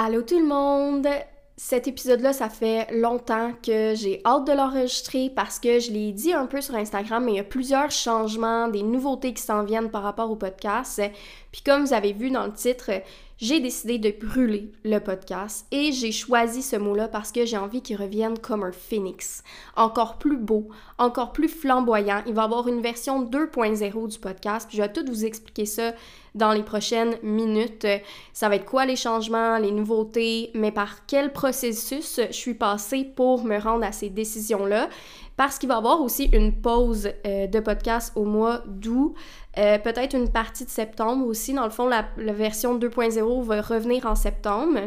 Allô tout le monde! Cet épisode-là, ça fait longtemps que j'ai hâte de l'enregistrer parce que je l'ai dit un peu sur Instagram, mais il y a plusieurs changements, des nouveautés qui s'en viennent par rapport au podcast. Puis comme vous avez vu dans le titre, j'ai décidé de brûler le podcast et j'ai choisi ce mot-là parce que j'ai envie qu'il revienne comme un phénix. Encore plus beau, encore plus flamboyant. Il va y avoir une version 2.0 du podcast, puis je vais tout vous expliquer ça dans les prochaines minutes. Ça va être quoi les changements, les nouveautés, mais par quel processus je suis passée pour me rendre à ces décisions-là? Parce qu'il va y avoir aussi une pause euh, de podcast au mois d'août, euh, peut-être une partie de septembre aussi. Dans le fond, la, la version 2.0 va revenir en septembre.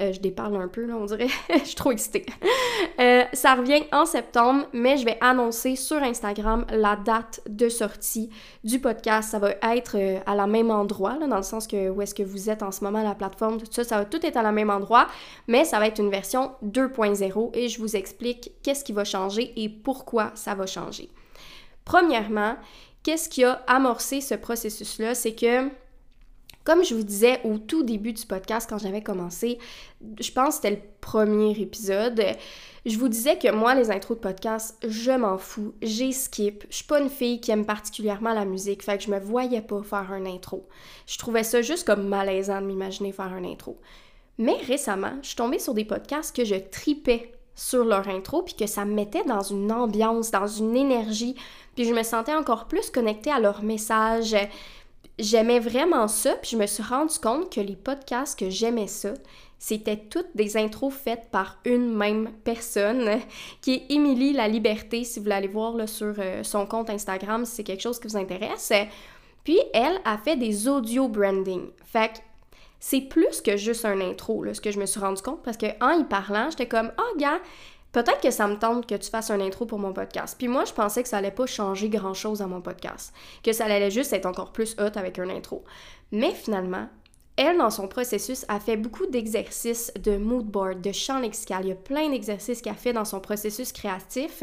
Euh, je déparle un peu, là, on dirait. je suis trop excitée. Euh, ça revient en septembre, mais je vais annoncer sur Instagram la date de sortie du podcast. Ça va être euh, à la même endroit, là, dans le sens que où est-ce que vous êtes en ce moment, la plateforme, tout ça, ça va tout être à la même endroit, mais ça va être une version 2.0 et je vous explique qu'est-ce qui va changer et pourquoi ça va changer. Premièrement, qu'est-ce qui a amorcé ce processus-là? C'est que comme je vous disais au tout début du podcast quand j'avais commencé, je pense que c'était le premier épisode, je vous disais que moi, les intros de podcast, je m'en fous, j'ai skip. Je suis pas une fille qui aime particulièrement la musique, fait que je me voyais pas faire un intro. Je trouvais ça juste comme malaisant de m'imaginer faire un intro. Mais récemment, je suis tombée sur des podcasts que je tripais sur leur intro, puis que ça me mettait dans une ambiance, dans une énergie, puis je me sentais encore plus connectée à leur message j'aimais vraiment ça, puis je me suis rendu compte que les podcasts que j'aimais ça, c'était toutes des intros faites par une même personne, qui est Émilie La Liberté, si vous voulez aller voir là, sur euh, son compte Instagram, si c'est quelque chose qui vous intéresse. Puis elle a fait des audio branding. Fait que c'est plus que juste un intro, là, ce que je me suis rendu compte, parce que en y parlant, j'étais comme, oh, gars, peut-être que ça me tente que tu fasses un intro pour mon podcast. Puis moi, je pensais que ça allait pas changer grand-chose à mon podcast, que ça allait juste être encore plus hot avec un intro. Mais finalement, elle, dans son processus, a fait beaucoup d'exercices de mood board, de chant lexical. Il y a plein d'exercices qu'elle fait dans son processus créatif.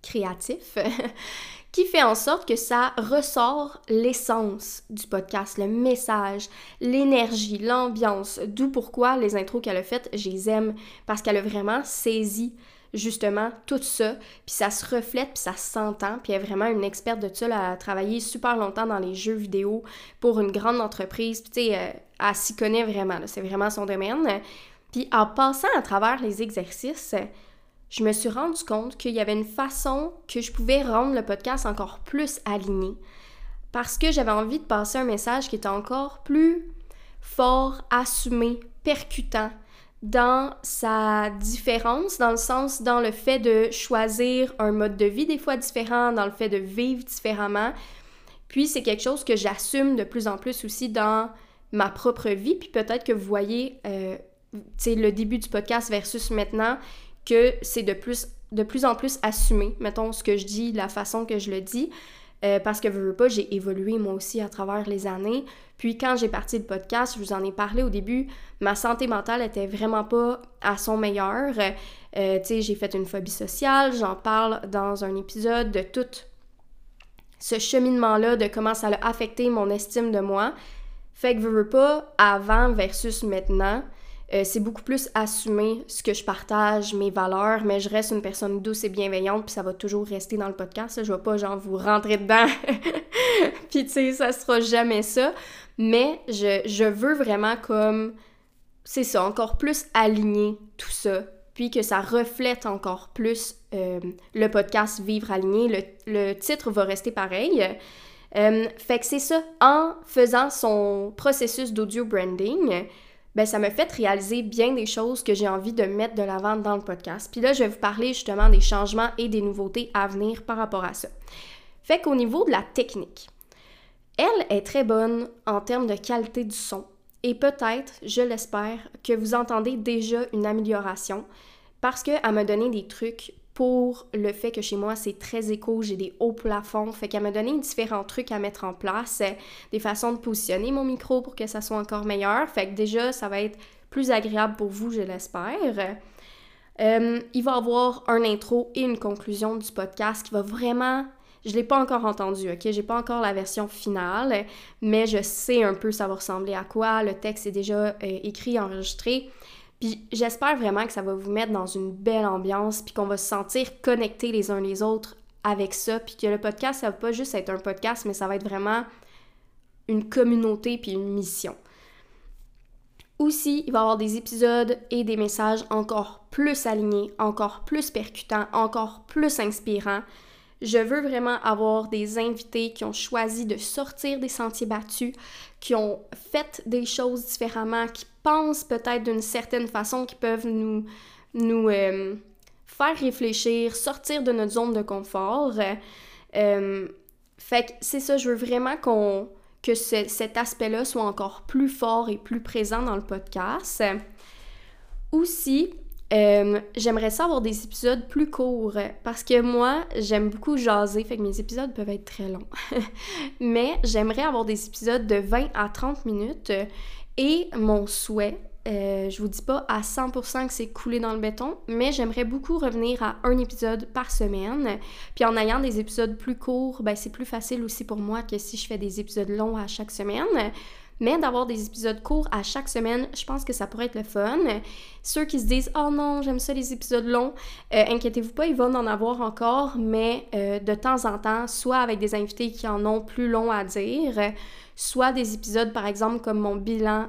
créatif. qui fait en sorte que ça ressort l'essence du podcast, le message, l'énergie, l'ambiance, d'où pourquoi les intros qu'elle a faites, je les aime, parce qu'elle a vraiment saisi justement tout ça, puis ça se reflète, puis ça s'entend, puis elle est vraiment une experte de ça, elle a travaillé super longtemps dans les jeux vidéo pour une grande entreprise, puis tu sais, euh, elle s'y connaît vraiment, c'est vraiment son domaine. Puis en passant à travers les exercices, je me suis rendu compte qu'il y avait une façon que je pouvais rendre le podcast encore plus aligné. Parce que j'avais envie de passer un message qui était encore plus fort, assumé, percutant dans sa différence, dans le sens, dans le fait de choisir un mode de vie des fois différent, dans le fait de vivre différemment. Puis c'est quelque chose que j'assume de plus en plus aussi dans ma propre vie. Puis peut-être que vous voyez, euh, le début du podcast versus maintenant, que c'est de plus, de plus en plus assumé, mettons, ce que je dis, la façon que je le dis. Euh, parce que, veux, pas, j'ai évolué moi aussi à travers les années. Puis quand j'ai parti le podcast, je vous en ai parlé au début, ma santé mentale était vraiment pas à son meilleur. Euh, tu sais, j'ai fait une phobie sociale, j'en parle dans un épisode de tout ce cheminement-là, de comment ça a affecté mon estime de moi. Fait que, veux, pas, avant versus maintenant, euh, c'est beaucoup plus assumer ce que je partage, mes valeurs, mais je reste une personne douce et bienveillante, puis ça va toujours rester dans le podcast. Je vais pas, genre, vous rentrer dedans, puis tu sais, ça sera jamais ça. Mais je, je veux vraiment comme, c'est ça, encore plus aligner tout ça, puis que ça reflète encore plus euh, le podcast Vivre aligné. Le, le, titre va rester pareil. Euh, fait que c'est ça, en faisant son processus d'audio branding, ben ça me fait réaliser bien des choses que j'ai envie de mettre de l'avant dans le podcast. Puis là, je vais vous parler justement des changements et des nouveautés à venir par rapport à ça. Fait qu'au niveau de la technique, elle est très bonne en termes de qualité du son. Et peut-être, je l'espère, que vous entendez déjà une amélioration parce qu'elle m'a donné des trucs pour le fait que chez moi, c'est très éco, j'ai des hauts plafonds. Fait qu'elle m'a donné différents trucs à mettre en place, euh, des façons de positionner mon micro pour que ça soit encore meilleur. Fait que déjà, ça va être plus agréable pour vous, je l'espère. Euh, il va y avoir un intro et une conclusion du podcast qui va vraiment Je l'ai pas encore entendu, ok? J'ai pas encore la version finale, mais je sais un peu ça va ressembler à quoi. Le texte est déjà euh, écrit, enregistré. Puis j'espère vraiment que ça va vous mettre dans une belle ambiance, puis qu'on va se sentir connectés les uns les autres avec ça, puis que le podcast, ça va pas juste être un podcast, mais ça va être vraiment une communauté puis une mission. Aussi, il va y avoir des épisodes et des messages encore plus alignés, encore plus percutants, encore plus inspirants. Je veux vraiment avoir des invités qui ont choisi de sortir des sentiers battus, qui ont fait des choses différemment, qui peut-être d'une certaine façon, qui peuvent nous, nous euh, faire réfléchir, sortir de notre zone de confort. Euh, fait que c'est ça, je veux vraiment qu'on que cet aspect-là soit encore plus fort et plus présent dans le podcast. Aussi, euh, j'aimerais ça avoir des épisodes plus courts parce que moi, j'aime beaucoup jaser, fait que mes épisodes peuvent être très longs. Mais j'aimerais avoir des épisodes de 20 à 30 minutes et mon souhait, euh, je vous dis pas à 100% que c'est coulé dans le béton, mais j'aimerais beaucoup revenir à un épisode par semaine. Puis en ayant des épisodes plus courts, ben c'est plus facile aussi pour moi que si je fais des épisodes longs à chaque semaine. Mais d'avoir des épisodes courts à chaque semaine, je pense que ça pourrait être le fun. Ceux qui se disent Oh non, j'aime ça les épisodes longs, euh, inquiétez-vous pas, ils vont en avoir encore, mais euh, de temps en temps, soit avec des invités qui en ont plus long à dire, soit des épisodes par exemple comme mon bilan.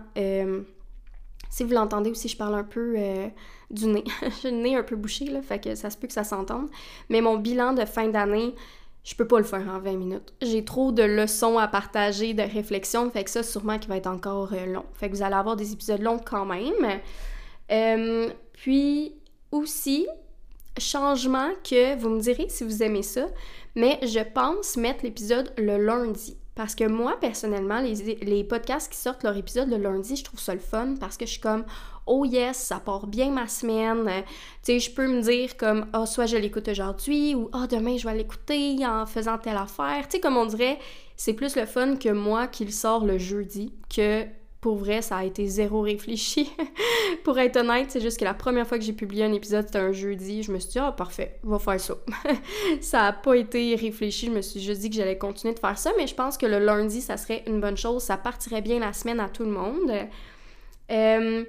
Si vous l'entendez aussi, je parle un peu euh, du nez. J'ai le nez un peu bouché, là, fait que ça se peut que ça s'entende. Mais mon bilan de fin d'année, je peux pas le faire en 20 minutes. J'ai trop de leçons à partager, de réflexions, fait que ça, sûrement qu'il va être encore euh, long. Fait que vous allez avoir des épisodes longs quand même. Euh, puis aussi, changement que vous me direz si vous aimez ça, mais je pense mettre l'épisode le lundi. Parce que moi, personnellement, les, podcasts qui sortent leur épisode le lundi, je trouve ça le fun parce que je suis comme, oh yes, ça part bien ma semaine. tu sais, je peux me dire comme, ah, oh, soit je l'écoute aujourd'hui ou, ah, oh, demain je vais l'écouter en faisant telle affaire. Tu sais, comme on dirait, c'est plus le fun que moi qui le sort le jeudi que pour vrai, ça a été zéro réfléchi. pour être honnête, c'est juste que la première fois que j'ai publié un épisode, c'était un jeudi. Je me suis dit, ah, parfait, on va faire ça. ça a pas été réfléchi. Je me suis juste dit que j'allais continuer de faire ça, mais je pense que le lundi, ça serait une bonne chose. Ça partirait bien la semaine à tout le monde. Euh,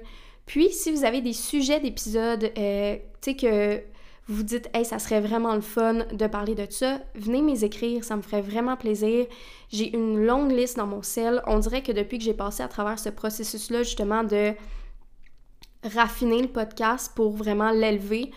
puis, si vous avez des sujets d'épisodes, euh, tu sais, que vous dites, hey, ça serait vraiment le fun de parler de ça, venez m'écrire, ça me ferait vraiment plaisir. J'ai une longue liste dans mon sel. On dirait que depuis que j'ai passé à travers ce processus-là, justement, de raffiner le podcast pour vraiment l'élever,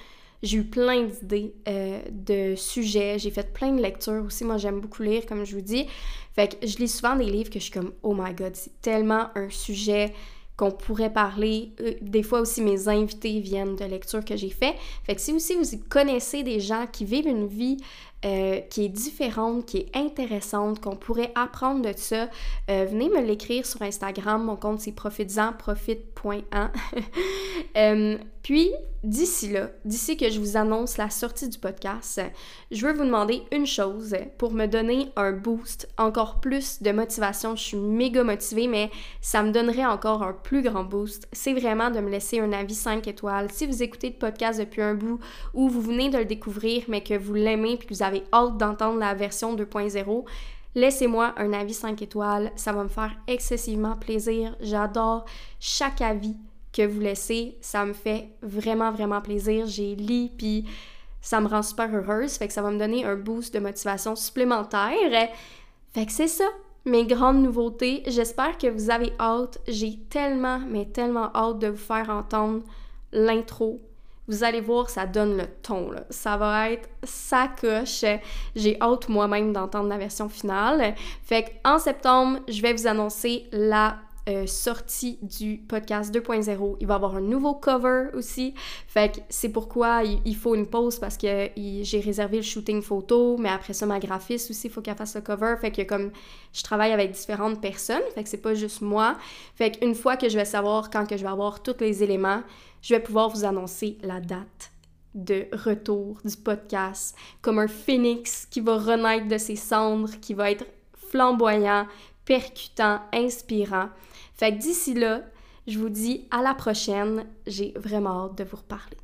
j'ai eu plein d'idées euh, de sujets. J'ai fait plein de lectures aussi. Moi, j'aime beaucoup lire, comme je vous dis. Fait que je lis souvent des livres que je suis comme, oh my god, c'est tellement un sujet qu'on pourrait parler. Euh, des fois aussi, mes invités viennent de lectures que j'ai fait. Fait que si aussi vous connaissez des gens qui vivent une vie euh, qui est différente, qui est intéressante, qu'on pourrait apprendre de ça, euh, venez me l'écrire sur Instagram. Mon compte c'est profites-en, profite.en. puis, d'ici là, d'ici que je vous annonce la sortie du podcast, je veux vous demander une chose pour me donner un boost, encore plus de motivation. Je suis méga motivée, mais ça me donnerait encore un plus grand boost. C'est vraiment de me laisser un avis 5 étoiles. Si vous écoutez le podcast depuis un bout ou vous venez de le découvrir, mais que vous l'aimez et que vous avez hâte d'entendre la version 2.0, Laissez-moi un avis 5 étoiles, ça va me faire excessivement plaisir. J'adore chaque avis que vous laissez. Ça me fait vraiment, vraiment plaisir. J'ai lu, puis ça me rend super heureuse. Fait que ça va me donner un boost de motivation supplémentaire. Fait que c'est ça, mes grandes nouveautés. J'espère que vous avez hâte. J'ai tellement, mais tellement hâte de vous faire entendre l'intro. Vous allez voir, ça donne le ton. Ça va être sa coche. J'ai hâte moi-même d'entendre la version finale. Fait qu'en septembre, je vais vous annoncer la euh, sortie du podcast 2.0. Il va y avoir un nouveau cover aussi. Fait que c'est pourquoi il, faut une pause parce que j'ai réservé le shooting photo, mais après ça, ma graphiste aussi, il faut qu'elle fasse le cover. Fait que comme je travaille avec différentes personnes, fait que c'est pas juste moi. Fait qu'une fois que je vais savoir quand que je vais avoir tous les éléments, je vais pouvoir vous annoncer la date de retour du podcast comme un phénix qui va renaître de ses cendres, qui va être flamboyant, percutant, inspirant. Fait que d'ici là, je vous dis à la prochaine. J'ai vraiment hâte de vous reparler.